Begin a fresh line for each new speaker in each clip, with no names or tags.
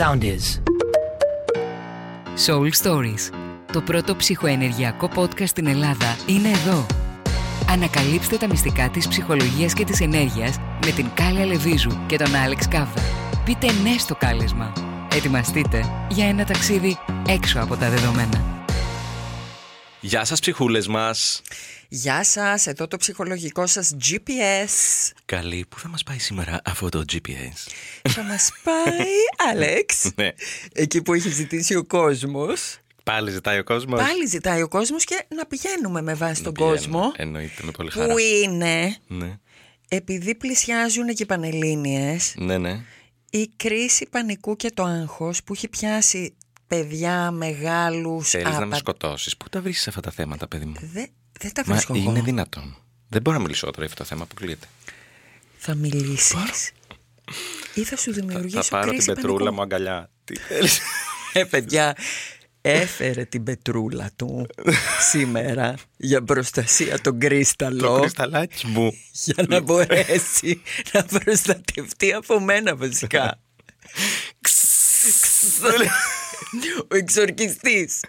sound is.
Soul Stories. Το πρώτο ψυχοενεργειακό podcast στην Ελλάδα είναι εδώ. Ανακαλύψτε τα μυστικά της ψυχολογίας και της ενέργειας με την Κάλια Λεβίζου και τον Άλεξ Κάβδα. Πείτε ναι στο κάλεσμα. Ετοιμαστείτε για ένα ταξίδι έξω από τα δεδομένα.
Γεια σας ψυχούλες μας.
Γεια σας, εδώ το ψυχολογικό σας GPS.
Καλή, πού θα μας πάει σήμερα αυτό το GPS.
Θα μας πάει, Άλεξ,
ναι.
εκεί που έχει ζητήσει ο κόσμος.
Πάλι ζητάει ο κόσμος.
Πάλι ζητάει ο κόσμος και να πηγαίνουμε με βάση τον
Πηγαίνουμε.
κόσμο.
Εννοείται με πολύ χαρά.
Που είναι,
Ναι,
επειδή πλησιάζουν και οι Πανελλήνιες,
ναι, ναι.
η κρίση πανικού και το άγχος που έχει πιάσει παιδιά μεγάλους
Θέλεις να με
άπα-
σκοτώσεις. Πού τα βρίσκεις αυτά τα θέματα, παιδί μου;
Δε- Δεν τα
Μα
βρίσκω εγώ.
είναι δυνατόν. Δεν μπορώ να μιλήσω τώρα για αυτό το θέμα, αποκλείεται.
Θα μιλήσεις ή θα σου δημιουργήσω
Θα πάρω την
κρίση
πετρούλα
πανικού.
μου αγκαλιά. Τι θέλεις;
Ε, παιδιά, έφερε την πετρούλα του σήμερα για προστασία τον
το
κρίσταλο
κρυσταλάκι μου.
για να μπορέσει να προστατευτεί από μένα βασικά. Ο εξορκιστής.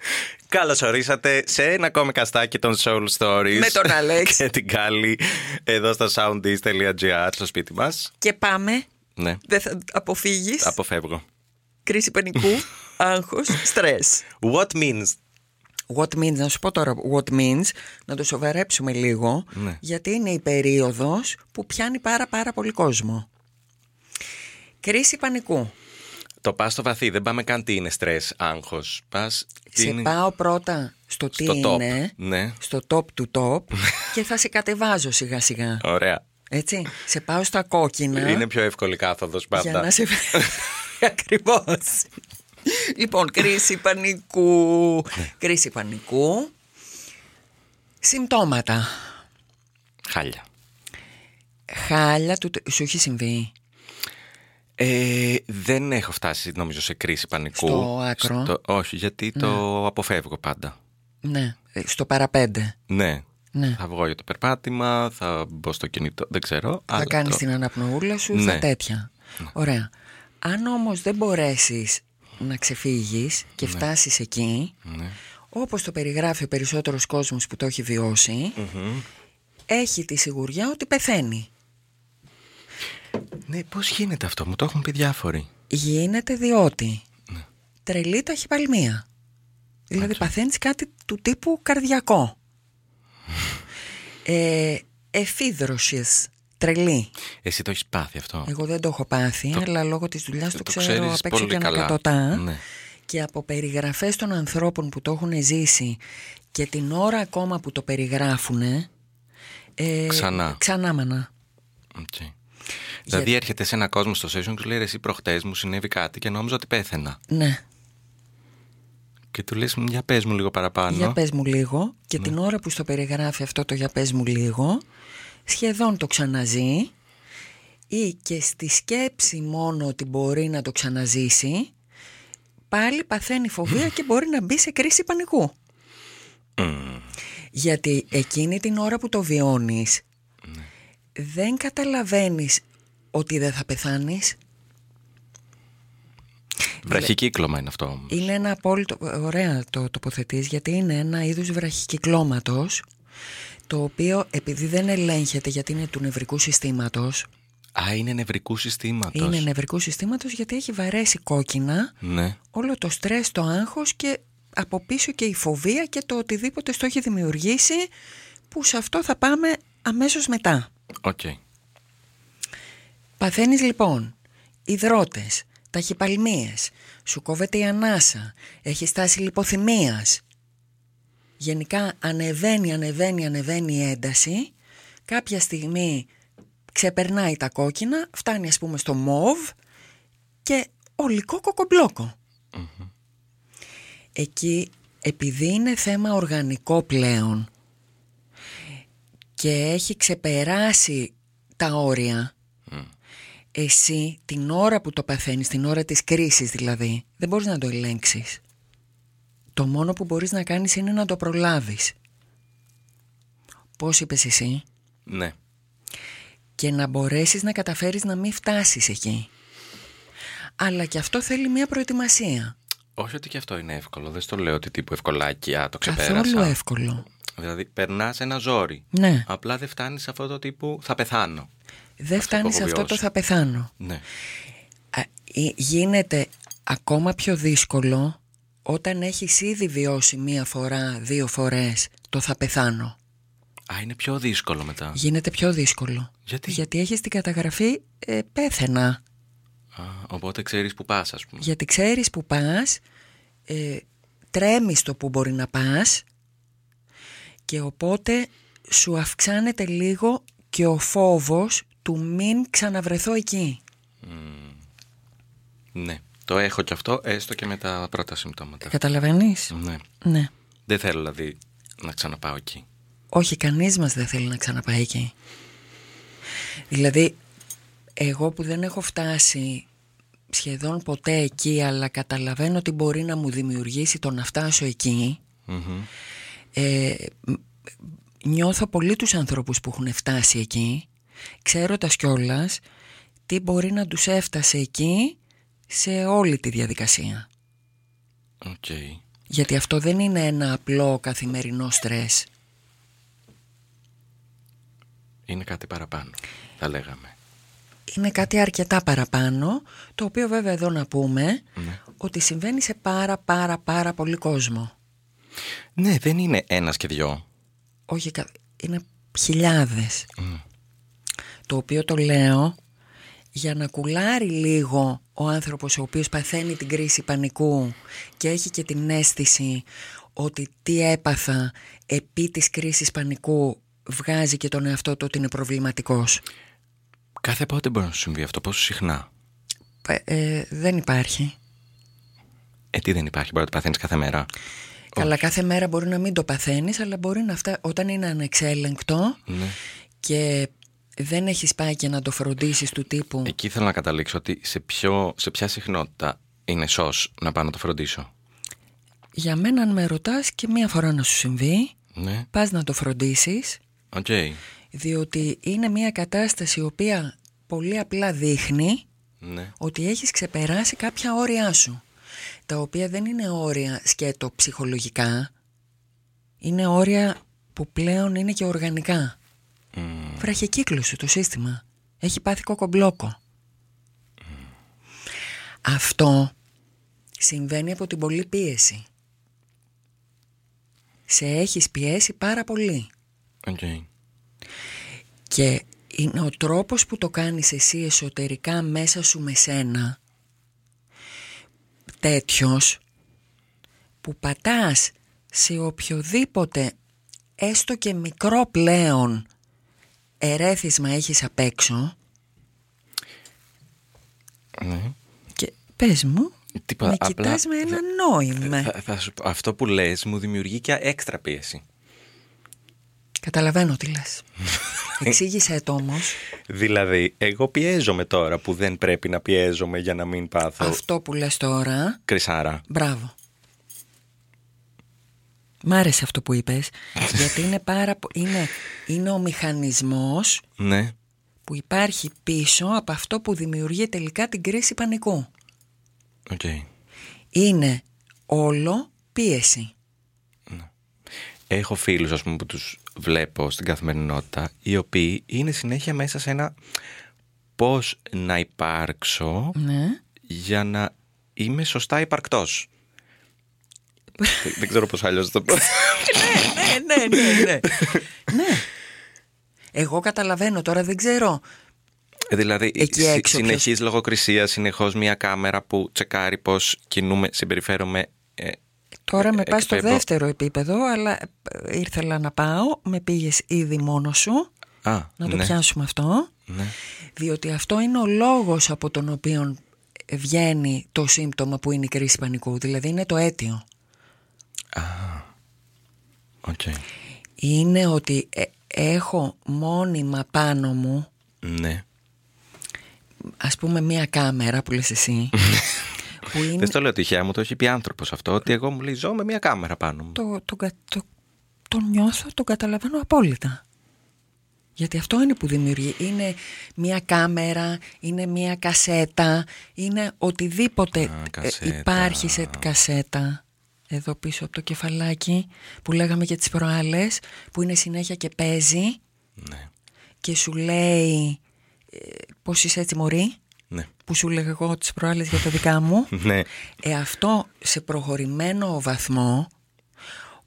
Καλώς ορίσατε σε ένα ακόμη καστάκι των Soul Stories.
Με τον Αλέξ.
και την Κάλλη εδώ στο soundis.gr στο σπίτι μας.
Και πάμε.
Ναι,
Δεν θα αποφύγεις.
αποφεύγω.
Κρίση πανικού, άγχος, στρες.
What means;
What means, να σου πω τώρα what means, να το σοβαρέψουμε λίγο,
Ναι.
γιατί είναι η περίοδος που πιάνει πάρα πάρα πολύ κόσμο. Κρίση πανικού.
Το πας στο βαθύ, δεν πάμε καν τι είναι στρες, άγχος. Πας τι
Σε
είναι...
πάω πρώτα στο τι
Στο top,
είναι,
ναι.
στο top του top και θα σε κατεβάζω σιγά σιγά.
Ωραία.
Έτσι, σε πάω στα κόκκινα
Είναι πιο εύκολη κάθοδος πάντα.
για να σε... Ακριβώς. Λοιπόν, κρίση πανικού.
Ναι.
κρίση πανικού. Συμπτώματα.
Χάλια.
Χάλια του... Σου έχει συμβεί;
Ε, δεν έχω φτάσει νομίζω σε κρίση πανικού.
Στο άκρο.
Στο- Όχι, γιατί το αποφεύγω πάντα.
Ναι, ε, στο παραπέντε.
Ναι.
Ναι.
Θα βγω για το περπάτημα, θα μπω στο κινητό, δεν ξέρω.
Θα
αλλά
κάνεις
το-
την αναπνοούλα σου,
Ναι.
θα τέτοια. Ωραία. Αν όμως δεν μπορέσεις να ξεφύγεις και φτάσεις εκεί,
Ναι.
όπως το περιγράφει ο περισσότερος κόσμος που το έχει βιώσει, έχει τη σιγουριά ότι πεθαίνει.
Ναι, πώς γίνεται αυτό, μου το έχουν πει διάφοροι.
Γίνεται διότι
Ναι.
τρελή ταχυπαλμία. Δηλαδή παθαίνεις κάτι του τύπου καρδιακό. ε, εφίδρωσης, τρελή.
Εσύ το έχεις πάθει αυτό;
Εγώ δεν το έχω πάθει, αλλά λόγω της δουλειάς το,
το
ξέρω
ξέρεις
απ' έξω
πολύ
και
καλά.
ανακατοτά.
Ναι.
Και από περιγραφές των ανθρώπων που το έχουν ζήσει και την ώρα ακόμα που το περιγράφουν. Ε,
Ξανά.
Ξανά μανά.
Οκ. Δηλαδή έρχεται σε ένα κόσμο στο session και σου λέει «Ρε, εσύ προχτές μου συνέβη κάτι και νόμιζα ότι πέθαινα.
Ναι.
Και του λες για πες μου λίγο παραπάνω.
Για πες μου λίγο και
Ναι.
την ώρα που στο περιγράφει αυτό το για πες μου λίγο σχεδόν το ξαναζεί ή και στη σκέψη μόνο ότι μπορεί να το ξαναζήσει πάλι παθαίνει φοβία και μπορεί να μπει σε κρίση πανικού. Γιατί εκείνη την ώρα που το βιώνεις
Ναι.
Δεν καταλαβαίνεις ότι δεν θα πεθάνεις.
Βραχικύκλωμα είναι αυτό όμως.
Είναι ένα απόλυτο. Ωραία το τοποθετείς γιατί είναι ένα είδους βραχικυκλώματος το οποίο επειδή δεν ελέγχεται γιατί είναι του νευρικού συστήματος
Α, είναι νευρικού συστήματος.
είναι νευρικού συστήματος γιατί έχει βαρέσει κόκκινα
Ναι.
όλο το στρες, το άγχος και από πίσω και η φοβία και το οτιδήποτε στο έχει δημιουργήσει που σε αυτό θα πάμε αμέσως μετά.
Οκ.
Παθαίνεις λοιπόν ιδρώτες, ταχυπαλμίες, σου κόβεται η ανάσα, έχεις τάση λιποθυμίας. Γενικά ανεβαίνει, ανεβαίνει, ανεβαίνει η ένταση. Κάποια στιγμή ξεπερνάει τα κόκκινα, φτάνει ας πούμε στο μοβ και ολικό κοκομπλόκο. Εκεί επειδή είναι θέμα οργανικό πλέον και έχει ξεπεράσει τα όρια εσύ την ώρα που το παθαίνεις, την ώρα της κρίσης δηλαδή, δεν μπορείς να το ελέγξεις. Το μόνο που μπορείς να κάνεις είναι να το προλάβεις. Πώς είπες εσύ;
Ναι.
Και να μπορέσεις να καταφέρεις να μην φτάσεις εκεί. Αλλά και αυτό θέλει μια προετοιμασία.
Όχι ότι και αυτό είναι εύκολο. Δεν στο λέω ότι τύπου ευκολάκι, α, το ξεπέρασα.
Καθόλου εύκολο.
Δηλαδή, περνάς ένα ζόρι.
Ναι.
Απλά δεν φτάνεις σε αυτό το τύπου θα πεθάνω.
Δεν
Αυτό
φτάνεις
που
σε
έχω
αυτό το
βιώσει.
θα πεθάνω.
Ναι.
Α, ε, γίνεται ακόμα πιο δύσκολο όταν έχεις ήδη βιώσει μία φορά, δύο φορές το θα πεθάνω.
Α, είναι πιο δύσκολο μετά.
Γίνεται πιο δύσκολο.
Γιατί;
Γιατί έχεις την καταγραφή ε, πέθαινα.
Α, οπότε ξέρεις που πας, ας πούμε.
Γιατί ξέρεις που πας, ε, τρέμεις το που μπορεί να πας και οπότε σου αυξάνεται λίγο και ο φόβος του μην ξαναβρεθώ εκεί.
Ναι. Το έχω κι αυτό, έστω και με τα πρώτα συμπτώματα.
Καταλαβαίνεις;
Ναι.
Ναι.
Δεν θέλω δηλαδή να ξαναπάω εκεί.
Όχι, κανείς μας δεν θέλει να ξαναπάει εκεί. Δηλαδή, εγώ που δεν έχω φτάσει σχεδόν ποτέ εκεί, αλλά καταλαβαίνω ότι μπορεί να μου δημιουργήσει το να φτάσω εκεί,
Μμμ.
Ε, μ- νιώθω πολύ τους ανθρώπους που έχουν φτάσει εκεί, ξέροντας κιόλας τι μπορεί να τους έφτασε εκεί σε όλη τη διαδικασία.
Οκ.
Γιατί αυτό δεν είναι ένα απλό καθημερινό στρες.
Είναι κάτι παραπάνω, θα λέγαμε.
είναι κάτι αρκετά παραπάνω, το οποίο βέβαια εδώ να πούμε
Ναι.
ότι συμβαίνει σε πάρα πάρα πάρα πολύ κόσμο.
Ναι, δεν είναι ένας και δυο.
Όχι, κα- είναι χιλιάδες.
Μμ.
Το οποίο το λέω για να κουλάρει λίγο ο άνθρωπος ο οποίος παθαίνει την κρίση πανικού και έχει και την αίσθηση ότι τι έπαθα επί της κρίσης πανικού βγάζει και τον εαυτό του ότι είναι προβληματικός.
Κάθε πότε μπορεί να σου συμβεί αυτό, πόσο συχνά;
Ε, ε, δεν υπάρχει.
Ε, τι δεν υπάρχει, μπορεί να το παθαίνεις κάθε μέρα.
Καλά, κάθε μέρα μπορεί να μην το παθαίνεις, αλλά μπορεί να φτάσει όταν είναι ανεξέλεγκτο
Ναι.
και δεν έχεις πάει και να το φροντίσεις του τύπου.
Εκεί θέλω να καταλήξω ότι σε, ποιο, σε ποια συχνότητα είναι SOS να πάω να το φροντίσω;
Για μένα, αν με ρωτάς και μία φορά να σου συμβεί,
Ναι,
πας να το φροντίσεις,
οκ.
διότι είναι μία κατάσταση η οποία πολύ απλά δείχνει
Ναι.
ότι έχεις ξεπεράσει κάποια όρια σου. Τα οποία δεν είναι όρια σκέτο ψυχολογικά, είναι όρια που πλέον είναι και οργανικά.
Μμ.
Βραχικύκλωση το σύστημα. Έχει πάθει κοκομπλόκο. Αυτό συμβαίνει από την πολλή πίεση. Σε έχεις πιέσει πάρα πολύ.
Οκ.
Και είναι ο τρόπος που το κάνεις εσύ εσωτερικά μέσα σου με σένα τέτοιος που πατάς σε οποιοδήποτε έστω και μικρό πλέον ερέθισμα έχεις απ' έξω
Ναι.
και πες μου
Τίποτα,
με
απλά
κοιτάς με ένα
θα-
νόημα
Θα, θα σου πω, αυτό που λες μου δημιουργεί και έξτρα πίεση.
Καταλαβαίνω τι λες Εξήγησέ το όμως
Δηλαδή, εγώ πιέζομαι τώρα που δεν πρέπει να πιέζομαι για να μην πάθω
Αυτό που λες τώρα
κρισάρα.
Μπράβο. Μ' άρεσε αυτό που είπες, γιατί είναι, πάρα, πο- είναι, είναι ο μηχανισμός
Ναι.
που υπάρχει πίσω από αυτό που δημιουργεί τελικά την κρίση πανικού.
Οκ.
Είναι όλο πίεση.
Έχω φίλους ας πούμε που τους βλέπω στην καθημερινότητα οι οποίοι είναι συνέχεια μέσα σε ένα πώς να υπάρξω
Ναι.
για να είμαι σωστά υπαρκτός. δεν, δεν ξέρω πώς αλλιώς το πω.
ναι, ναι, ναι, ναι. ναι. Εγώ καταλαβαίνω τώρα, δεν ξέρω.
Ε, δηλαδή,
Εκεί
συ-
έξω
συνεχής λογοκρισία, συνεχώς μια κάμερα που τσεκάρει πώς κινούμε, συμπεριφέρομαι. Ε,
Τώρα με πας στο
εκπέμπω.
δεύτερο επίπεδο, αλλά ε, ήρθελα να πάω, με πήγες ήδη μόνος σου,
Α,
να το
ναι,
πιάσουμε αυτό.
ναι.
Διότι αυτό είναι ο λόγος από τον οποίο βγαίνει το σύμπτωμα που είναι η κρίση πανικού. Δηλαδή είναι το αίτιο.
Οκ.
Είναι ότι ε, έχω μόνιμα πάνω μου,
Ναι.
ας πούμε μία κάμερα που λες εσύ, που είναι
Δεν στο λέω τυχαία, μου το έχει πει άνθρωπος αυτό, ότι εγώ μου λέει ζω με μια κάμερα πάνω μου.
το, το, κα- το, το νιώθω, το καταλαβαίνω απόλυτα. Γιατί αυτό είναι που δημιουργεί. Είναι μια κάμερα, είναι μια κασέτα, είναι οτιδήποτε
Α,
ε,
κασέτα.
υπάρχει σε κασέτα. Εδώ πίσω από το κεφαλάκι που λέγαμε και τις προάλλες, που είναι συνέχεια και παίζει
Ναι,
και σου λέει ε, πώς είσαι έτσι μωρή,
ναι,
που σου λέγα εγώ τις προάλλες για τα δικά μου.
ναι.
Ε, αυτό σε προχωρημένο βαθμό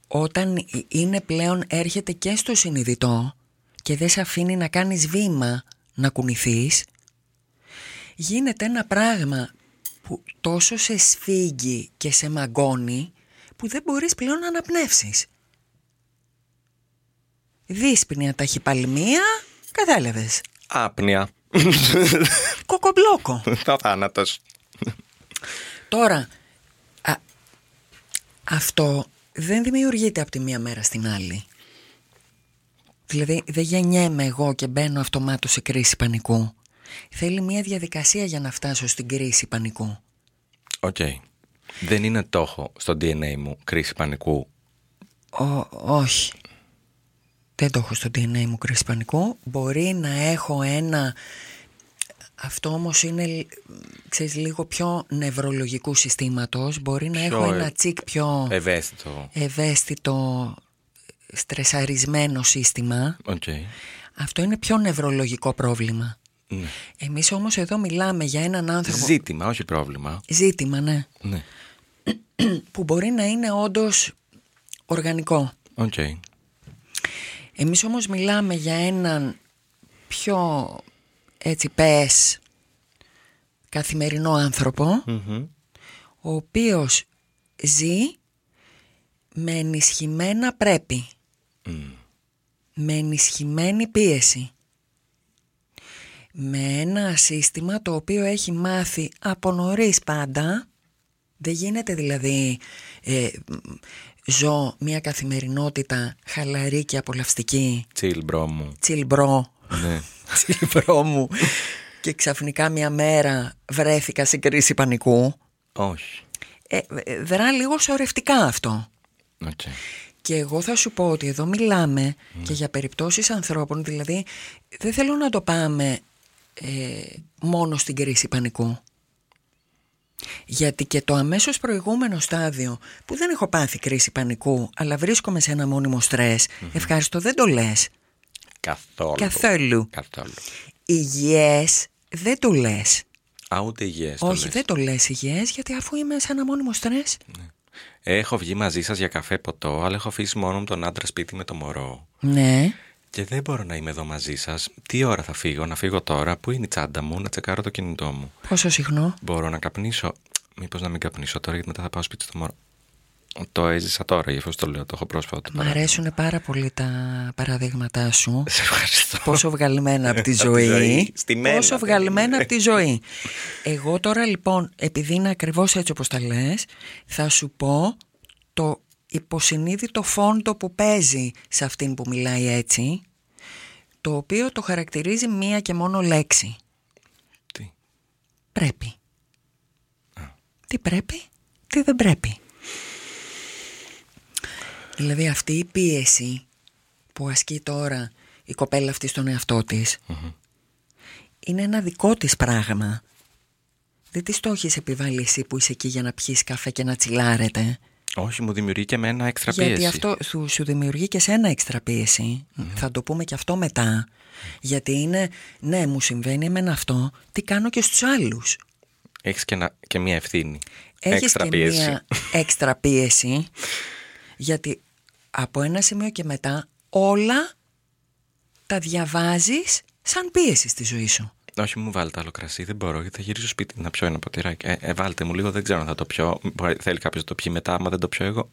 όταν είναι πλέον έρχεται και στο συνειδητό και δεν σε αφήνει να κάνεις βήμα να κουνηθείς γίνεται ένα πράγμα που τόσο σε σφίγγει και σε μαγκώνει που δεν μπορείς πλέον να αναπνεύσεις. Δύσπνοια ταχυπαλμία, κατάλαβες.
Άπνοια.
Κοκομπλόκο.
Το θάνατος.
Τώρα, α, αυτό δεν δημιουργείται από τη μία μέρα στην άλλη. Δηλαδή δεν γεννιέμαι εγώ και μπαίνω αυτομάτως σε κρίση πανικού. Θέλει μία διαδικασία για να φτάσω στην κρίση πανικού.
Οκ. Δεν είναι το έχω στο DNA μου κρίση πανικού;
Ο, όχι. Δεν το έχω στο DNA μου κρίση πανικού. Μπορεί να έχω ένα... Αυτό όμως είναι ξέρεις, λίγο πιο νευρολογικού συστήματος. Μπορεί να
Πιο
έχω
ε-
ένα τσικ πιο
Ευαίσθητο.
ευαίσθητο, στρεσαρισμένο σύστημα.
Οκ.
Αυτό είναι πιο νευρολογικό πρόβλημα.
Ναι.
Εμείς όμως εδώ μιλάμε για έναν άνθρωπο...
Ζήτημα, όχι πρόβλημα.
Ζήτημα, ναι.
Ναι.
Που μπορεί να είναι όντως οργανικό.
Οκ.
Εμείς όμως μιλάμε για έναν πιο έτσι πες καθημερινό άνθρωπο
Μμμ.
ο οποίος ζει με ενισχυμένα πρέπει με ενισχυμένη πίεση με ένα σύστημα το οποίο έχει μάθει από νωρίς πάντα δεν γίνεται δηλαδή ε, ζω μια καθημερινότητα χαλαρή και απολαυστική
Chill, bro μου.
chill bro
Ναι.
chill bro μου και ξαφνικά μια μέρα βρέθηκα σε κρίση πανικού
Όχι.
ε, ε, δρα λίγο σωρευτικά αυτό
Οκ.
και εγώ θα σου πω ότι εδώ μιλάμε και για περιπτώσεις ανθρώπων δηλαδή δεν θέλω να το πάμε ε, μόνο στην κρίση πανικού γιατί και το αμέσως προηγούμενο στάδιο που δεν έχω πάθει κρίση πανικού αλλά βρίσκομαι σε ένα μόνιμο στρες ευχαριστώ δεν το λες
Καθόλου.
Καθόλου.
Καθόλου.
υγιές δεν το λες
Α, ούτε υγιές το
όχι
λες.
δεν το λες υγιές γιατί αφού είμαι σε ένα μόνιμο στρες
Έχω βγει μαζί σας για καφέ ποτό, αλλά έχω αφήσει μόνο μου τον άντρα σπίτι με το μωρό.
ναι
Και δεν μπορώ να είμαι εδώ μαζί σας. Τι ώρα θα φύγω, να φύγω τώρα, πού είναι η τσάντα μου, να τσεκάρω το κινητό μου.
πόσο συχνό;
Μπορώ να καπνίσω. Μήπως να μην καπνίσω τώρα, γιατί μετά θα πάω σπίτι στο μωρό. Το έζησα τώρα, γι' αυτό το λέω, το έχω πρόσφατα. το
Μ'
παράδειγμα.
αρέσουν πάρα πολύ τα παραδείγματά σου
Σε ευχαριστώ.
Πόσο βγαλμένα από τη
Απ' τη
ζωή.
ζωή. Στημένα
Πόσο
δεν
βγαλμένα
είναι.
από τη ζωή. Εγώ τώρα λοιπόν, επειδή είναι ακριβώς έτσι όπως τα λες, θα σου πω το υποσυνείδητο φόντο που παίζει σε αυτήν που μιλάει έτσι, το οποίο το χαρακτηρίζει μία και μόνο λέξη.
Τι;
Πρέπει. Τι πρέπει, τι δεν πρέπει. Δηλαδή αυτή η πίεση που ασκεί τώρα η κοπέλα αυτή στον εαυτό της είναι ένα δικό της πράγμα. Δεν της το έχεις επιβάλει εσύ που είσαι εκεί για να πιείς καφέ και να τσιλάρετε.
Όχι, μου δημιουργεί και εμένα έξτρα
Γιατί
πίεση.
αυτό σου, σου δημιουργεί και σε ένα έξτρα πίεση. Θα το πούμε και αυτό μετά. Γιατί είναι, ναι, μου συμβαίνει εμένα αυτό, τι κάνω και στους άλλους.
Έχεις και, ένα- και μία ευθύνη.
Έχεις
έξτρα
και
πίεση.
μία έξτρα πίεση γιατί από ένα σημείο και μετά όλα τα διαβάζεις σαν πίεση στη ζωή σου.
Όχι, μου βάλτε άλλο κρασί, δεν μπορώ, γιατί θα γυρίσω σπίτι να πιω ένα ποτηράκι. Ε, ε, βάλτε μου λίγο, δεν ξέρω αν θα το πιω. Μπορεί- θέλει κάποιος να το πιει μετά, άμα δεν το πιω εγώ.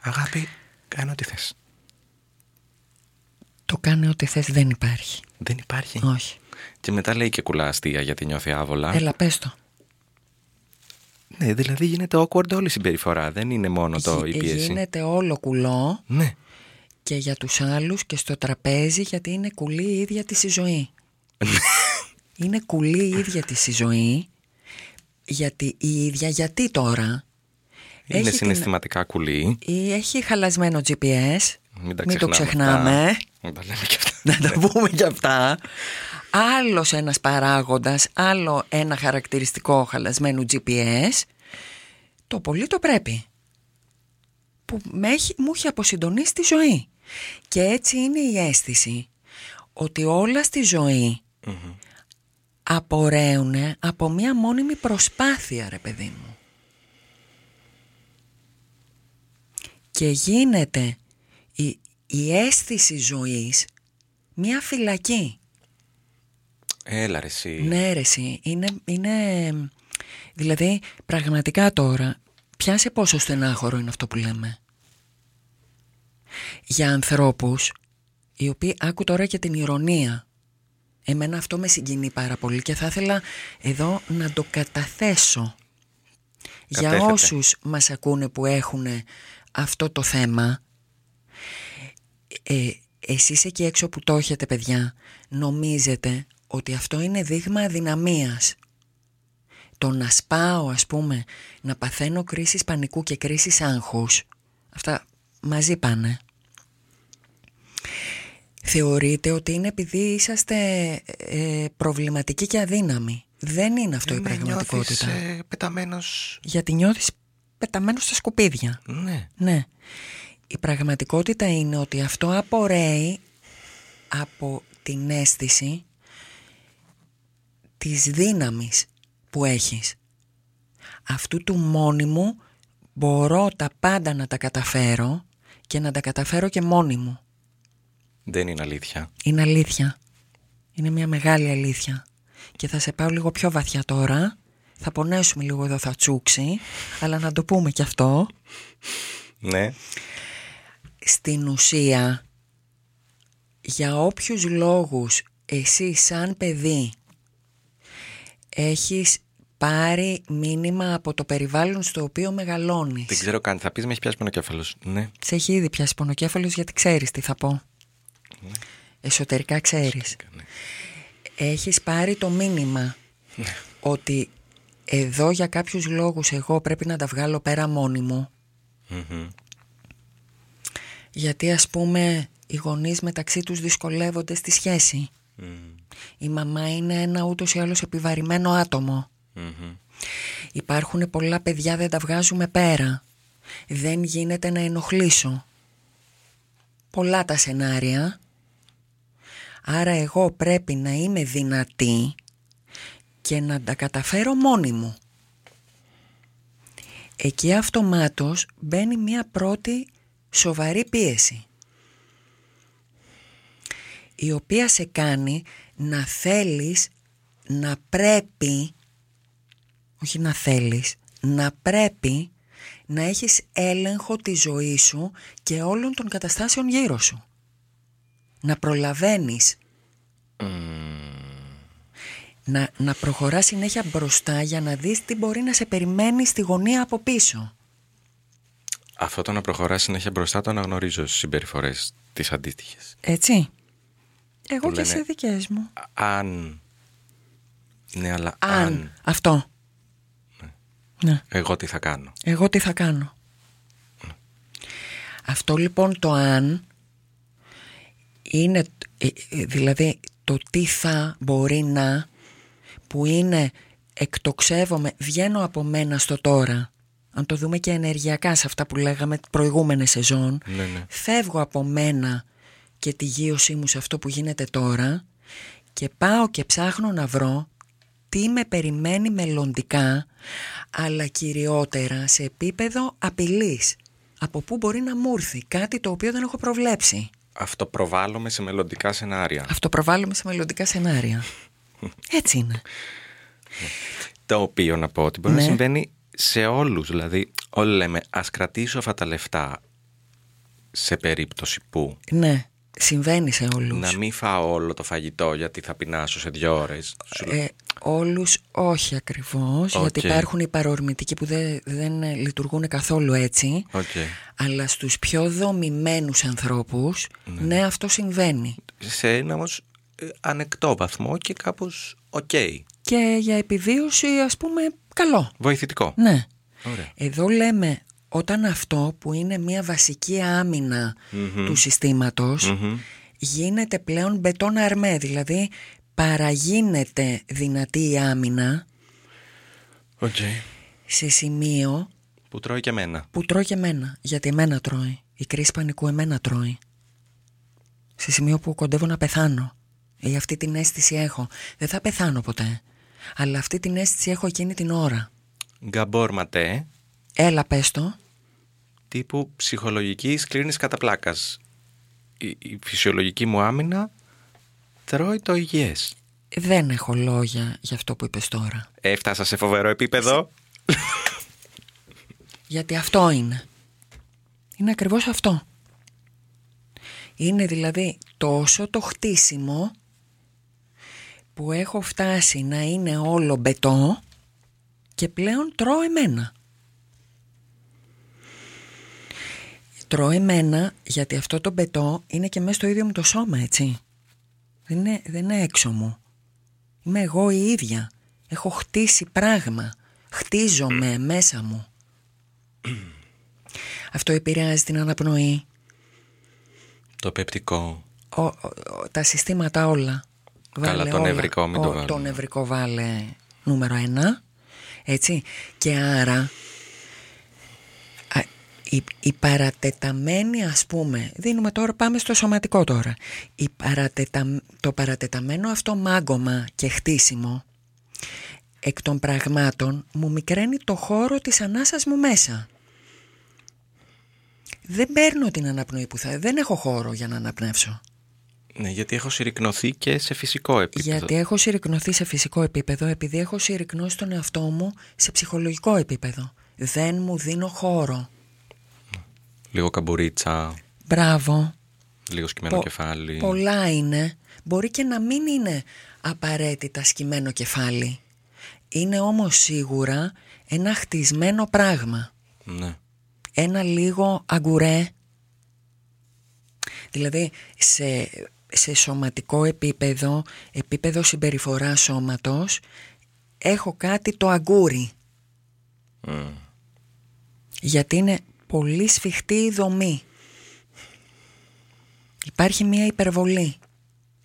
Αγάπη, κάνω ό,τι θες.
Το κάνει ό,τι θες δεν υπάρχει.
Δεν υπάρχει.
Όχι.
Και μετά λέει και κουλά αστεία γιατί νιώθει άβολα.
Έλα πες το.
Ναι, δηλαδή γίνεται awkward όλη η συμπεριφορά. Δεν είναι μόνο το η
Γι-
πίεση.
Γίνεται όλο κουλό
Ναι.
και για τους άλλους και στο τραπέζι γιατί είναι κουλή η ίδια της η ζωή. είναι κουλή η ίδια της η ζωή γιατί η ίδια γιατί τώρα;
Είναι
έχει την-
συναισθηματικά κουλή.
ή έχει χαλασμένο GPS
Μην τα
μην το
ξεχνάμε
ξεχνάμε
αυτά. Να τα λέμε και αυτά.
να τα πούμε και αυτά. Άλλος ένας παράγοντας, άλλο ένα χαρακτηριστικό χαλασμένου GPS, το πολύ το πρέπει. Που με έχει, μου έχει αποσυντονίσει τη ζωή. Και έτσι είναι η αίσθηση ότι όλα στη ζωή απορρέουν από μία μόνιμη προσπάθεια, ρε παιδί μου. Και γίνεται η, η αίσθηση ζωής μία φυλακή.
Έλα ρε εσύ.
Ναι, ρε, εσύ. Είναι, είναι. Δηλαδή, πραγματικά τώρα, πιάσε πόσο στενάχωρο είναι αυτό που λέμε. Για ανθρώπους, οι οποίοι άκου τώρα και την ηρωνία. Εμένα αυτό με συγκινεί πάρα πολύ και θα ήθελα εδώ να το καταθέσω. Για
Κατέθετε.
όσους μας ακούνε που έχουν αυτό το θέμα, ε, εσείς εκεί έξω που το έχετε παιδιά, νομίζετε ότι αυτό είναι δείγμα αδυναμίας. Το να σπάω ας πούμε, να παθαίνω κρίσεις πανικού και κρίσεις άγχους, αυτά μαζί πάνε. Θεωρείτε ότι είναι επειδή είσαστε ε, προβληματικοί και αδύναμοι; Δεν είναι αυτό η
Ναι,
πραγματικότητα.
νιώθεις, ε, πεταμένος...
Γιατί νιώθεις πεταμένος στα σκουπίδια.
Ναι.
Ναι. Η πραγματικότητα είναι ότι αυτό απορρέει από την αίσθηση της δύναμης που έχεις. Αυτού του μόνιμου μπορώ τα πάντα να τα καταφέρω και να τα καταφέρω και μόνη μου.
Δεν είναι αλήθεια.
Είναι αλήθεια. Είναι μια μεγάλη αλήθεια. Και θα σε πάω λίγο πιο βαθιά τώρα. Θα πονέσουμε λίγο εδώ, θα τσούξει. Αλλά να το πούμε κι αυτό.
Ναι.
στην ουσία για όποιους λόγους εσύ σαν παιδί έχεις πάρει μήνυμα από το περιβάλλον στο οποίο μεγαλώνεις;
Δεν ξέρω καν. Θα πεις με έχεις πιάσει πονοκέφαλος. Ναι.
Σε έχει ήδη πιάσει πονοκέφαλος γιατί ξέρεις τι θα πω. Εσωτερικά ξέρεις.
Ναι.
Έχεις πάρει το μήνυμα ότι εδώ για κάποιους λόγους εγώ πρέπει να τα βγάλω πέρα μόνη μου;
Μμμ.
γιατί ας πούμε οι γονείς μεταξύ τους δυσκολεύονται στη σχέση.
Μμμ.
Η μαμά είναι ένα ούτως ή άλλως επιβαρημένο άτομο.
Μμμ.
Υπάρχουν πολλά παιδιά δεν τα βγάζουμε πέρα. Δεν γίνεται να ενοχλήσω. Πολλά τα σενάρια. Άρα εγώ πρέπει να είμαι δυνατή και να τα καταφέρω μόνη μου. Εκεί αυτομάτως μπαίνει μια πρώτη σοβαρή πίεση η οποία σε κάνει να θέλεις να πρέπει όχι να θέλεις, να πρέπει να έχεις έλεγχο τη ζωή σου και όλων των καταστάσεων γύρω σου. Να προλαβαίνεις. Να, να προχωράς συνέχεια μπροστά για να δεις τι μπορεί να σε περιμένει στη γωνία από πίσω.
Αυτό το να προχωράς συνέχεια μπροστά το αναγνωρίζω στις συμπεριφορές τις αντίστοιχες.
Έτσι. Εγώ
Που
και
λένε-
σε δικές μου.
Αν. Ναι, αλλά
Αν.
αν.
Αυτό. Ναι.
Εγώ τι θα κάνω.
Εγώ τι θα κάνω. Αυτό λοιπόν το αν είναι ε, ε, δηλαδή το τι θα μπορεί να που είναι εκτοξεύομαι, βγαίνω από μένα στο τώρα. Αν το δούμε και ενεργειακά σε αυτά που λέγαμε προηγούμενες σεζόν
Ναι, ναι.
φεύγω από μένα και τη γύρωσή μου σε αυτό που γίνεται τώρα και πάω και ψάχνω να βρω τι με περιμένει μελλοντικά αλλά κυριότερα σε επίπεδο απειλής. Από πού μπορεί να μου έρθει κάτι το οποίο δεν έχω προβλέψει
Αυτό προβάλλομαι σε μελλοντικά σενάρια.
αυτό προβάλλουμε σε μελλοντικά σενάρια έτσι είναι
Το οποίο να πω ότι μπορεί
Ναι.
να συμβαίνει σε όλους. Δηλαδή, όλοι λέμε, ας κρατήσω αυτά τα λεφτά σε περίπτωση που
ναι συμβαίνει σε όλους
να μην φάω όλο το φαγητό γιατί θα πεινάσω σε δύο ώρες. Σου λέω,
Ε, όλους όχι ακριβώς γιατί
Οκ.
υπάρχουν οι παρορμητικοί που δεν, δεν ε, λειτουργούν καθόλου έτσι
Οκ.
αλλά στους πιο δομημένους ανθρώπους ναι, αυτό συμβαίνει
Σε ένα όμως ε, ανεκτό βαθμό και κάπως οκ.
και για επιβίωση ας πούμε καλό
Βοηθητικό.
ναι
Ωραία.
εδώ λέμε όταν αυτό που είναι μια βασική άμυνα
Μμμ.
του συστήματος
Μμμ.
γίνεται πλέον μπετόν αρμέ, δηλαδή παραγίνεται δυνατή η άμυνα
Οκ.
σε σημείο
Που τρώει και εμένα.
που τρώει και εμένα, γιατί εμένα τρώει. Η κρίση πανικού εμένα τρώει. Σε σημείο που κοντεύω να πεθάνω. Ή αυτή την αίσθηση έχω. Δεν θα πεθάνω ποτέ. Αλλά αυτή την αίσθηση έχω εκείνη την ώρα.
Γκαμπόρ Ματέ,
Έλα πες το.
τύπου ψυχολογική σκλήρυνση κατά πλάκας. Η, η φυσιολογική μου άμυνα τρώει το υγιές.
Δεν έχω λόγια για αυτό που είπες τώρα.
Έφτασα σε φοβερό επίπεδο.
Γιατί αυτό είναι. Είναι ακριβώς αυτό. Είναι δηλαδή τόσο το χτίσιμο που έχω φτάσει να είναι όλο μπετό και πλέον τρώω εμένα. Τρώω εμένα γιατί αυτό το μπετό είναι και μέσα στο ίδιο μου το σώμα, έτσι. Δεν είναι, δεν είναι έξω μου. Είμαι εγώ η ίδια. Έχω χτίσει πράγμα. Χτίζομαι μέσα μου. Αυτό επηρεάζει την αναπνοή,
Το πεπτικό.
ο, ο- ο- τα συστήματα όλα.
Καλά, το
όλα.
νευρικό μην το
Ο-
βάλουμε.
Το νευρικό βάλε νούμερο ένα. Έτσι. Και άρα α, η, η παρατεταμένη ας πούμε, δίνουμε τώρα, πάμε στο σωματικό τώρα. Η παρατετα, το παρατεταμένο αυτό μάγκωμα και χτίσιμο εκ των πραγμάτων μου μικραίνει το χώρο της ανάσας μου μέσα. Δεν παίρνω την αναπνοή που θα... Δεν έχω χώρο για να αναπνεύσω.
Ναι, γιατί έχω συρρυκνωθεί και σε φυσικό επίπεδο.
Γιατί έχω συρρυκνωθεί σε φυσικό επίπεδο επειδή έχω συρρυκνώσει τον εαυτό μου σε ψυχολογικό επίπεδο. Δεν μου δίνω χώρο.
Λίγο καμπουρίτσα,
Μπράβο.
λίγο σκυμμένο
Πο-
κεφάλι.
Πολλά είναι. Μπορεί και να μην είναι απαραίτητα σκυμμένο κεφάλι. Είναι όμως σίγουρα ένα χτισμένο πράγμα.
Ναι.
Ένα λίγο αγκουρέ. Δηλαδή σε, σε σωματικό επίπεδο, επίπεδο συμπεριφοράς σώματος, έχω κάτι το αγκούρι.
Μμ.
Γιατί είναι πολύ σφιχτή η δομή. Υπάρχει μια υπερβολή.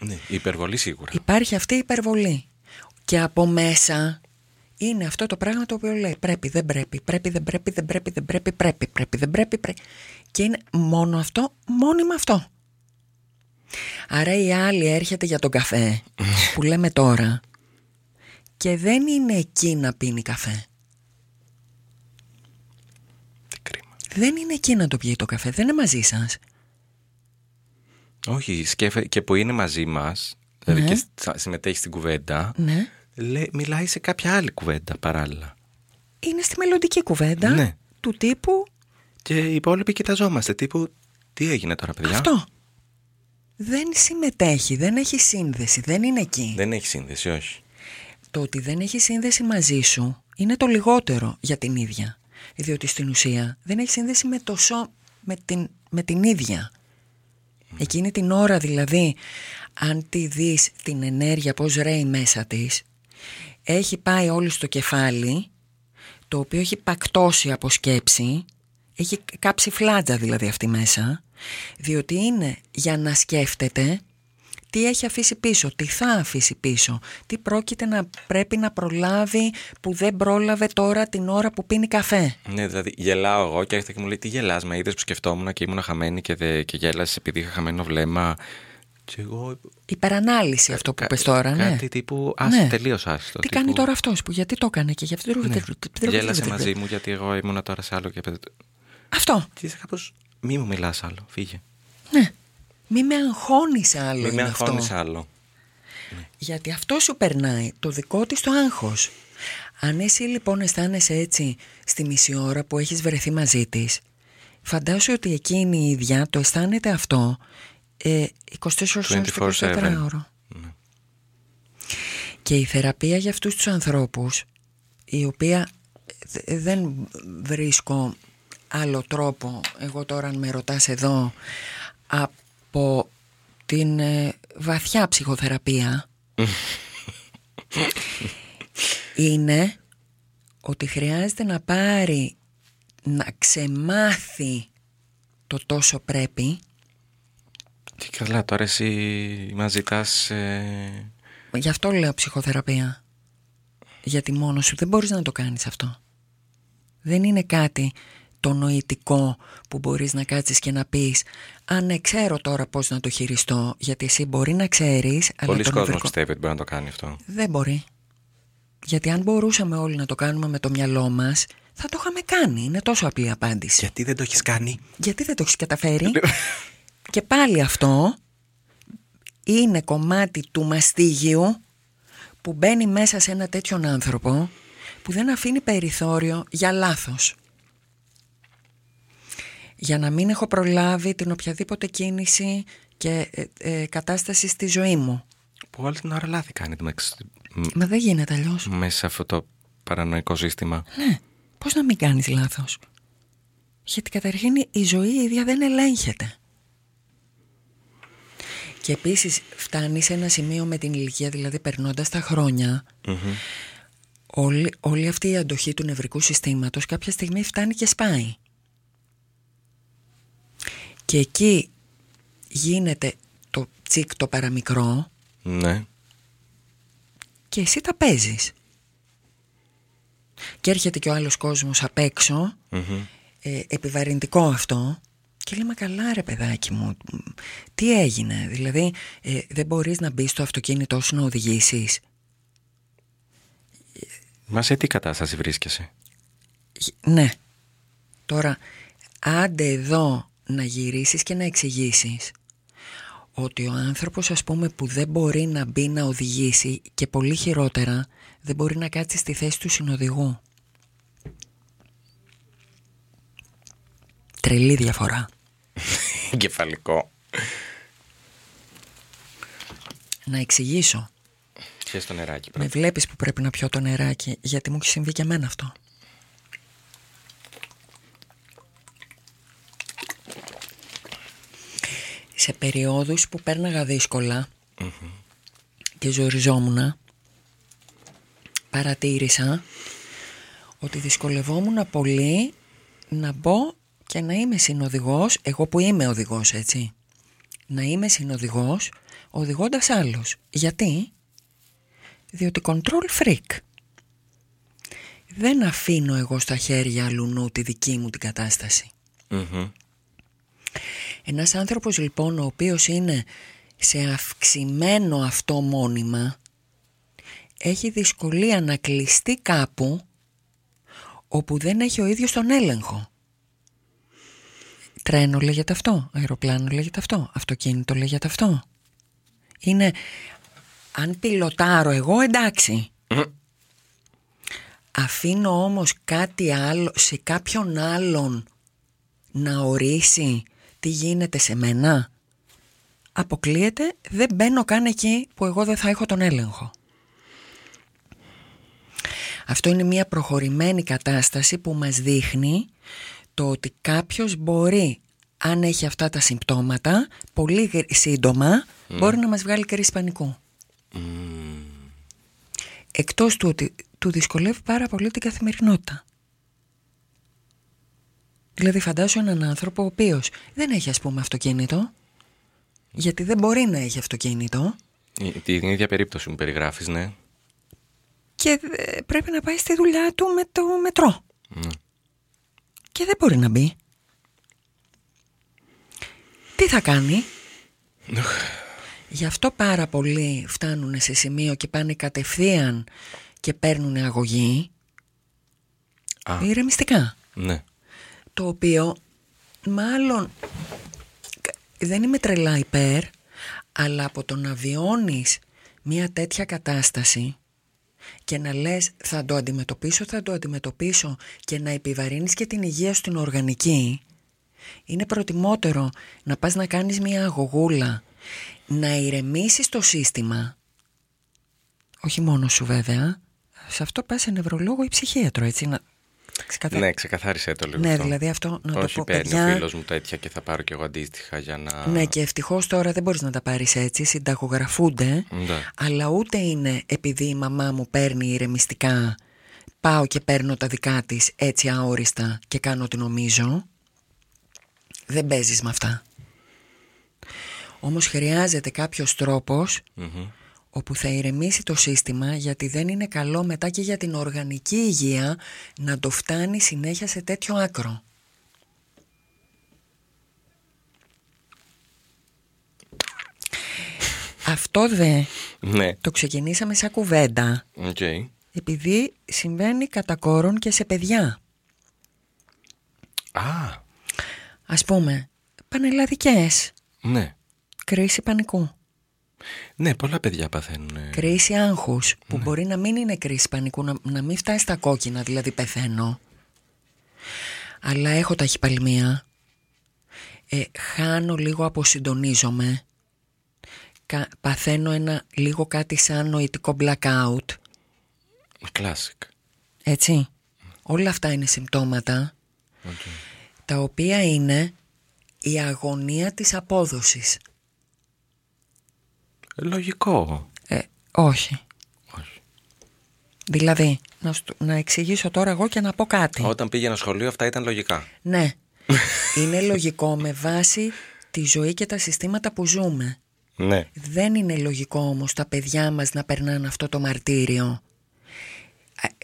Ναι, η υπερβολή σίγουρα.
Υπάρχει αυτή η υπερβολή. Και από μέσα είναι αυτό το πράγμα το οποίο λέει πρέπει, δεν πρέπει, πρέπει, δεν πρέπει, δεν πρέπει, δεν πρέπει, πρέπει, πρέπει, δεν πρέπει, πρέπει. Και είναι μόνο αυτό, μόνιμα αυτό. Άρα η άλλη έρχεται για τον καφέ που λέμε τώρα και δεν είναι εκεί να πίνει καφέ.
Τι κρίμα.
Δεν είναι εκεί να το πιει το καφέ, δεν είναι μαζί σας.
Όχι, σκέφε... και που είναι μαζί μας, δηλαδή
Ναι.
και στα- συμμετέχει στην κουβέντα,
Ναι.
λέ- μιλάει σε κάποια άλλη κουβέντα παράλληλα.
Είναι στη μελλοντική κουβέντα
Ναι.
του τύπου
Και οι υπόλοιποι κοιταζόμαστε. Τύπου, τι έγινε τώρα, παιδιά;
αυτό. Δεν συμμετέχει, δεν έχει σύνδεση, δεν είναι εκεί.
Δεν έχει σύνδεση, όχι.
Το ότι δεν έχει σύνδεση μαζί σου είναι το λιγότερο για την ίδια. Διότι στην ουσία δεν έχει σύνδεση με, το σώ- με, την, με την ίδια. Εκείνη την ώρα δηλαδή, αν τη δεις την ενέργεια πώς ρέει μέσα της, έχει πάει όλη στο κεφάλι, το οποίο έχει πακτώσει από σκέψη, έχει κάψει φλάτζα δηλαδή αυτή μέσα, διότι είναι για να σκέφτεται τι έχει αφήσει πίσω, τι θα αφήσει πίσω, τι πρόκειται να πρέπει να προλάβει που δεν πρόλαβε τώρα την ώρα που πίνει καφέ.
Ναι, δηλαδή γελάω εγώ και έρχεται και μου λέει: Τι γελάς, με είδες που σκεφτόμουν και ήμουν χαμένη και, δε... και γέλασες επειδή είχα χαμένο βλέμμα. Και εγώ.
Υπερανάλυση αυτό που
κα-
πες τώρα, ναι.
Κάτι τύπου. Άσυ,
Ναι.
τελείως άσυστο.
Τι
τύπου,
κάνει τώρα αυτός που γιατί το έκανε και γιατί
Ναι. Γέλασε μαζί μου γιατί εγώ ήμουν τώρα σε άλλο και.
Αυτό,
Και είσαι κάπως. Μη μου μιλάς άλλο, φύγε.
ναι. Μη με αγχώνεις άλλο
Μη με
είναι αυτό.
αγχώνεις άλλο.
Γιατί αυτό σου περνάει, το δικό της το άγχος. Αν εσύ λοιπόν αισθάνεσαι έτσι στη μισή ώρα που έχεις βρεθεί μαζί της, φαντάσου ότι εκείνη η ίδια το αισθάνεται αυτό ε, 24 ώρες το
24/7.
24 ώρο.
Ναι.
Και η θεραπεία για αυτούς τους ανθρώπους, η οποία ε, δεν βρίσκω άλλο τρόπο, εγώ τώρα αν με ρωτάς εδώ, από την ε, βαθιά ψυχοθεραπεία, είναι ότι χρειάζεται να πάρει, να ξεμάθει το τόσο πρέπει
Και καλά, τώρα εσύ μας ζητάς... ε,
Γι' αυτό λέω ψυχοθεραπεία. Γιατί μόνος σου δεν μπορείς να το κάνεις αυτό. Δεν είναι κάτι το νοητικό που μπορείς να κάτσεις και να πεις «Αν ναι, ξέρω τώρα πώς να το χειριστώ» γιατί εσύ μπορεί να ξέρεις αλλά
Πολλοί
το
κόσμος
νευρικό-
πιστεύει ότι μπορεί να το κάνει αυτό.
Δεν μπορεί. Γιατί αν μπορούσαμε όλοι να το κάνουμε με το μυαλό μας θα το είχαμε κάνει. Είναι τόσο απλή η απάντηση.
Γιατί δεν το έχεις κάνει;
Γιατί δεν το έχεις καταφέρει. και πάλι αυτό είναι κομμάτι του μαστίγιου που μπαίνει μέσα σε ένα τέτοιον άνθρωπο που δεν αφήνει περιθώριο για λάθος. Για να μην έχω προλάβει την οποιαδήποτε κίνηση και ε, ε, κατάσταση στη ζωή μου.
Που όλη την ώρα λάθη κάνει το μεταξύ- μ-
Μα δεν γίνεται αλλιώς.
μέσα σε αυτό το παρανοϊκό σύστημα.
Ναι, πώς να μην κάνεις λάθος; Γιατί καταρχήν η ζωή η ίδια δεν ελέγχεται. Και επίσης φτάνει σε ένα σημείο με την ηλικία, δηλαδή περνώντας τα χρόνια, όλη, όλη αυτή η αντοχή του νευρικού συστήματος κάποια στιγμή φτάνει και σπάει. Και εκεί γίνεται το τσικ το παραμικρό
Ναι.
και εσύ τα παίζεις. Και έρχεται και ο άλλος κόσμος απ' έξω,
Μμμ.
ε, επιβαρυντικό αυτό, και λέμε καλά ρε παιδάκι μου, τι έγινε, δηλαδή ε, δεν μπορείς να μπεις στο αυτοκίνητό σου να οδηγήσεις.
Μα σε τι κατάσταση βρίσκεσαι;
Ναι, τώρα άντε εδώ να γυρίσεις και να εξηγήσεις ότι ο άνθρωπος ας πούμε που δεν μπορεί να μπει να οδηγήσει και πολύ χειρότερα δεν μπορεί να κάτσει στη θέση του συνοδηγού. Τρελή διαφορά.
Κεφαλικό.
Να εξηγήσω.
Και στο νεράκι
Με
πρώτα.
βλέπεις που πρέπει να πιω το νεράκι γιατί μου έχει συμβεί και εμένα αυτό. Σε περιόδους που πέρναγα δύσκολα και ζοριζόμουν παρατήρησα ότι δυσκολευόμουν πολύ να μπω και να είμαι συνοδηγός, εγώ που είμαι οδηγός έτσι, να είμαι συνοδηγός οδηγώντας άλλους. Γιατί; Διότι control freak. Δεν αφήνω εγώ στα χέρια αλλού τη δική μου την κατάσταση.
Μμμ.
Ένας άνθρωπος λοιπόν ο οποίος είναι σε αυξημένο αυτό μόνιμα έχει δυσκολία να κλειστεί κάπου όπου δεν έχει ο ίδιος τον έλεγχο. Τρένο λέγεται αυτό, αεροπλάνο λέγεται αυτό, αυτοκίνητο λέγεται αυτό. Είναι, αν πιλοτάρω εγώ εντάξει. Αφήνω όμως κάτι άλλο σε κάποιον άλλον να ορίσει τι γίνεται σε μένα; Αποκλείεται, δεν μπαίνω καν εκεί που εγώ δεν θα έχω τον έλεγχο. Αυτό είναι μια προχωρημένη κατάσταση που μας δείχνει το ότι κάποιος μπορεί, αν έχει αυτά τα συμπτώματα, πολύ γρ- σύντομα μπορεί να μας βγάλει κρίση πανικού. Εκτός του ότι του δυσκολεύει πάρα πολύ την καθημερινότητα. Δηλαδή φαντάσου έναν άνθρωπο ο οποίος δεν έχει ας πούμε αυτοκίνητο, γιατί δεν μπορεί να έχει αυτοκίνητο
Η- Την ίδια περίπτωση μου περιγράφεις, ναι.
και ε, πρέπει να πάει στη δουλειά του με το μετρό.
Ναι.
Και δεν μπορεί να μπει. Τι θα κάνει; Γι' αυτό πάρα πολλοί φτάνουν σε σημείο και πάνε κατευθείαν και παίρνουν αγωγή
Α.
ηρεμιστικά.
Ναι.
Το οποίο μάλλον δεν είμαι τρελά υπέρ, αλλά από το να βιώνεις μια τέτοια κατάσταση και να λες θα το αντιμετωπίσω, θα το αντιμετωπίσω και να επιβαρύνεις και την υγεία σου την οργανική, είναι προτιμότερο να πας να κάνεις μια αγωγούλα, να ηρεμήσεις το σύστημα, όχι μόνο σου βέβαια, σε αυτό πας σε νευρολόγο ή ψυχίατρο, έτσι, να ξεκαθα-
Ναι, ξεκαθάρισε το λίγο.
Ναι,
αυτό.
δηλαδή αυτό να το
Όχι,
πω,
παίρνει
παιδιά.
ο φίλος μου τέτοια και θα πάρω κι εγώ αντίστοιχα για να...
Ναι, και ευτυχώς τώρα δεν μπορείς να τα πάρεις έτσι, συνταγογραφούνται.
Ναι.
Αλλά ούτε είναι επειδή η μαμά μου παίρνει ηρεμιστικά, πάω και παίρνω τα δικά της έτσι αόριστα και κάνω ό,τι νομίζω. Δεν παίζεις με αυτά. Όμως χρειάζεται κάποιος τρόπος όπου θα ηρεμήσει το σύστημα γιατί δεν είναι καλό μετά και για την οργανική υγεία να το φτάνει συνέχεια σε τέτοιο άκρο. Αυτό δε
Ναι.
το ξεκινήσαμε σαν κουβέντα
Οκ.
επειδή συμβαίνει κατά κόρον και σε παιδιά.
Α,
Ας πούμε, πανελλαδικές,
ναι.
κρίση πανικού,
Ναι, πολλά παιδιά παθαίνουν. ε,
κρίση άγχους, που μπορεί να μην είναι κρίση πανικού, να, να μην φτάσει στα κόκκινα, δηλαδή πεθαίνω. Αλλά έχω ταχυπαλμία, ε, χάνω λίγο αποσυντονίζομαι, κα, παθαίνω ένα λίγο κάτι σαν νοητικό blackout,
Classic.
έτσι. Όλα αυτά είναι συμπτώματα
Οκ.
τα οποία είναι η αγωνία της απόδοσης.
Λογικό.
Ε, όχι.
Όχι.
Δηλαδή, να, σου- να εξηγήσω τώρα εγώ και να πω κάτι.
Όταν πήγαινα σχολείο αυτά ήταν λογικά.
Ναι. είναι λογικό με βάση τη ζωή και τα συστήματα που ζούμε.
Ναι.
Δεν είναι λογικό όμως τα παιδιά μας να περνάνε αυτό το μαρτύριο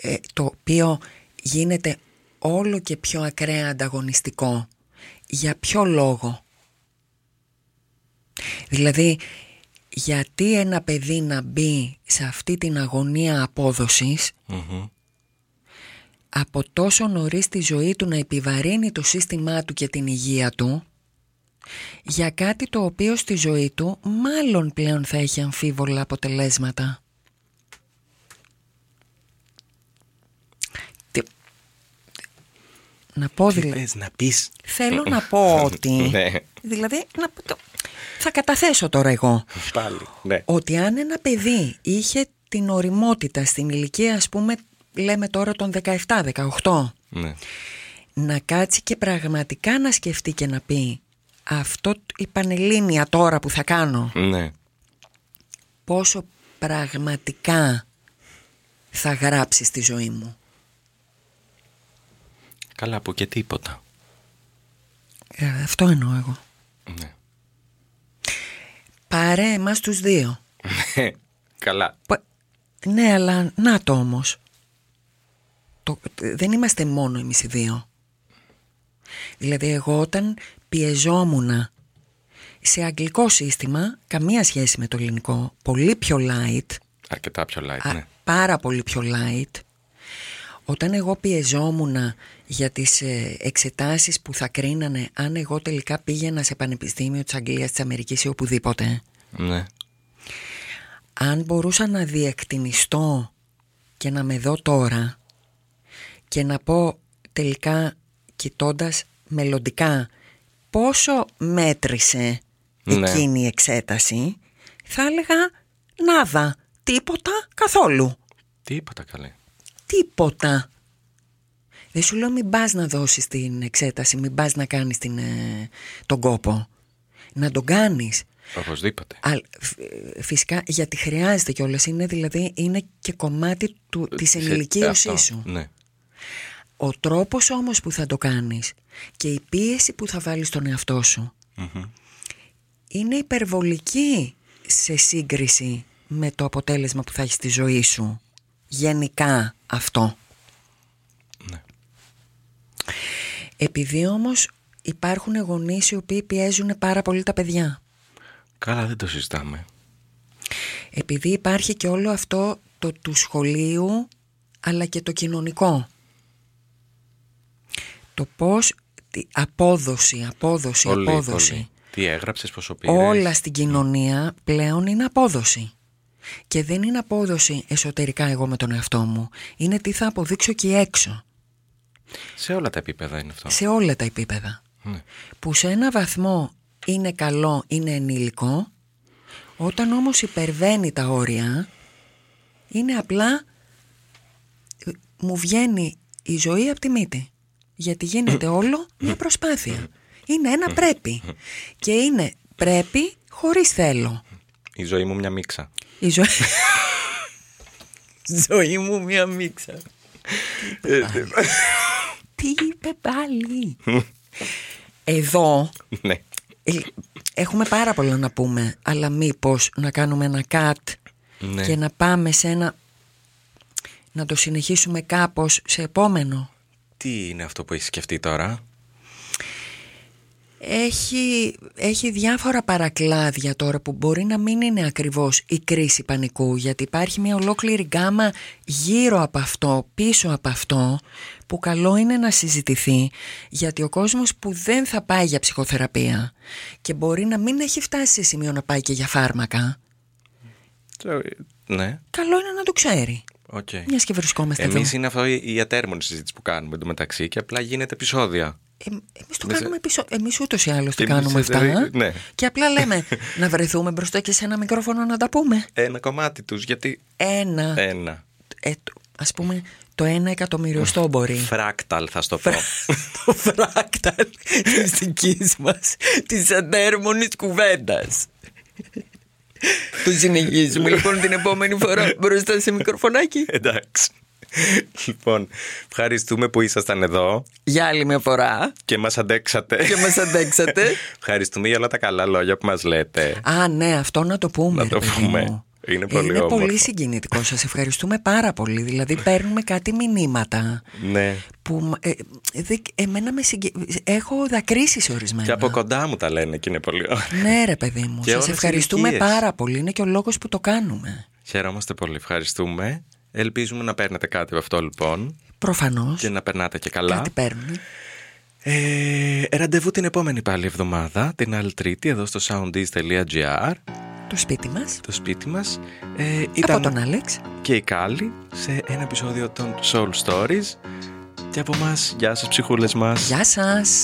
ε, ε, το οποίο γίνεται όλο και πιο ακραία ανταγωνιστικό. Για ποιο λόγο; Δηλαδή, γιατί ένα παιδί να μπει σε αυτή την αγωνία απόδοσης
Μμμ.
από τόσο νωρίς τη ζωή του να επιβαρύνει το σύστημά του και την υγεία του για κάτι το οποίο στη ζωή του μάλλον πλέον θα έχει αμφίβολα αποτελέσματα. Τι... Να πω
Τι
δηλαδή...
θες να πεις.
Θέλω να πω ότι...
Ναι.
Δηλαδή, να... πω το- θα καταθέσω τώρα εγώ
Πάλι. Ναι.
ότι αν ένα παιδί είχε την οριμότητα στην ηλικία ας πούμε λέμε τώρα των 17-18
ναι.
να κάτσει και πραγματικά να σκεφτεί και να πει αυτό η πανελλήνια τώρα που θα κάνω
Ναι.
πόσο πραγματικά θα γράψει στη ζωή μου.
Καλά από και τίποτα.
Ε, αυτό εννοώ εγώ.
Ναι.
Πάρε εμάς τους δύο.
Καλά.
Πα- Ναι, αλλά να το όμως. Το, δεν είμαστε μόνο εμείς οι δύο. Δηλαδή εγώ όταν πιεζόμουν σε αγγλικό σύστημα, καμία σχέση με το ελληνικό, πολύ πιο light,
Αρκετά πιο light,
α,
ναι.
πάρα πολύ πιο light, όταν εγώ πιεζόμουν για τις ε, εξετάσεις που θα κρίνανε αν εγώ τελικά πήγαινα σε πανεπιστήμιο της Αγγλίας, της Αμερικής ή οπουδήποτε,
Ναι.
αν μπορούσα να διεκτηνιστώ και να με δω τώρα και να πω τελικά κοιτώντας μελλοντικά πόσο μέτρησε
Ναι.
εκείνη η εξέταση θα έλεγα νάδα, τίποτα καθόλου,
Τίποτα καλέ.
τίποτα. Δεν σου λέω μην πας να δώσεις την εξέταση, μην πας να κάνεις την, ε, τον κόπο. Να τον κάνεις.
Οπωσδήποτε.
Α, φ- ε, φυσικά γιατί χρειάζεται κιόλας. Είναι δηλαδή είναι και κομμάτι του, της
Σε-
ενηλικίωσής
αυτό,
σου.
Ναι.
Ο τρόπος όμως που θα το κάνεις και η πίεση που θα βάλεις στον εαυτό σου
Μμμ.
είναι υπερβολική σε σύγκριση με το αποτέλεσμα που θα έχεις στη ζωή σου. Γενικά αυτό.
Ναι.
Επειδή όμως υπάρχουν γονείς οι οποίοι πιέζουν πάρα πολύ τα παιδιά.
Καλά δεν το συζητάμε.
Επειδή υπάρχει και όλο αυτό το του σχολείου αλλά και το κοινωνικό. Το πώς τη- απόδοση, απόδοση,
Πολύ,
απόδοση.
πολύ. Τι έγραψες, πόσο πήρες.
Όλα στην κοινωνία πλέον είναι απόδοση. Και δεν είναι απόδοση εσωτερικά εγώ με τον εαυτό μου. Είναι τι θα αποδείξω εκεί έξω.
Σε όλα τα επίπεδα είναι αυτό.
Σε όλα τα επίπεδα.
Ναι.
Που σε ένα βαθμό είναι καλό, είναι ενήλικο. Όταν όμως υπερβαίνει τα όρια, είναι απλά ε, μου βγαίνει η ζωή από τη μύτη. Γιατί γίνεται όλο μια προσπάθεια. Είναι ένα πρέπει. Και είναι πρέπει χωρίς θέλω.
Η ζωή μου μια μίξα.
Η ζωή... ζωή μου μια μίξα. Τι είπε πάλι; Εδώ
ναι.
Ε, Έχουμε πάρα πολλά να πούμε, αλλά μήπως να κάνουμε ένα cut
Ναι.
και να πάμε σε ένα... να το συνεχίσουμε κάπως σε επόμενο.
Τι είναι αυτό που έχεις σκεφτεί τώρα;
Έχει, έχει διάφορα παρακλάδια τώρα που μπορεί να μην είναι ακριβώς η κρίση πανικού γιατί υπάρχει μια ολόκληρη γκάμα γύρω από αυτό, πίσω από αυτό που καλό είναι να συζητηθεί γιατί ο κόσμος που δεν θα πάει για ψυχοθεραπεία και μπορεί να μην έχει φτάσει σε σημείο να πάει και για φάρμακα
Ναι,
καλό είναι να το ξέρει
οκ.
μιας και βρισκόμαστε
Εμείς
εδώ
είναι αυτό η η ατέρμονη συζήτηση που κάνουμε εντωμεταξύ και απλά γίνεται επεισόδια.
Ε, εμείς το
Εμείς-
κάνουμε πίσω. Εμείς ούτως ή άλλως το
Εμείς,
κάνουμε
ε,
αυτά.
ε, ναι.
Και απλά λέμε να βρεθούμε μπροστά και σε ένα μικρόφωνο να τα πούμε.
Ένα κομμάτι τους, γιατί.
Ένα.
Ένα.
Ε, το- ας πούμε το ένα εκατομμυριοστό μπορεί.
Φράκταλ, θα στο πω.
το φράκταλ της δικής μας, της αντέρμονης κουβέντας. το συνεχίζουμε λοιπόν την επόμενη φορά μπροστά σε μικροφωνάκι.
Εντάξει. Λοιπόν, ευχαριστούμε που ήσασταν εδώ
Για άλλη μια φορά
και μας αντέξατε.
και μας αντέξατε.
Ευχαριστούμε για όλα τα καλά λόγια που μας λέτε.
Α, ναι, αυτό να το πούμε.
Να το
ρε παιδί
πούμε.
μου.
Είναι πολύ
Είναι
όμορφο.
πολύ συγκινητικό. Σας ευχαριστούμε πάρα πολύ. Δηλαδή παίρνουμε κάτι μηνύματα
Ναι.
που ε, δε- εμένα με συγκε... έχω δακρύσεις σε ορισμένα.
Και από κοντά μου τα λένε και είναι πολύ ωραία.
Ναι ρε παιδί μου,
Και
σας
όλες
ευχαριστούμε
ηλικίες.
πάρα πολύ. Είναι και ο λόγος που το κάνουμε.
Χαιρόμαστε πολύ. Ευχαριστούμε. Ελπίζουμε να παίρνετε κάτι από αυτό λοιπόν
Προφανώς.
και να περνάτε και καλά.
Κάτι παίρνουν.
Ε, ραντεβού την επόμενη πάλι εβδομάδα, την άλλη Τρίτη, εδώ στο soundease.gr,
Το σπίτι μας.
το σπίτι μας. Ε,
Από
ήταν
τον Άλεξ.
και η Κάλλη σε ένα επεισόδιο των Soul Stories. Και από μας, γεια σας ψυχούλες μας.
Γεια σας.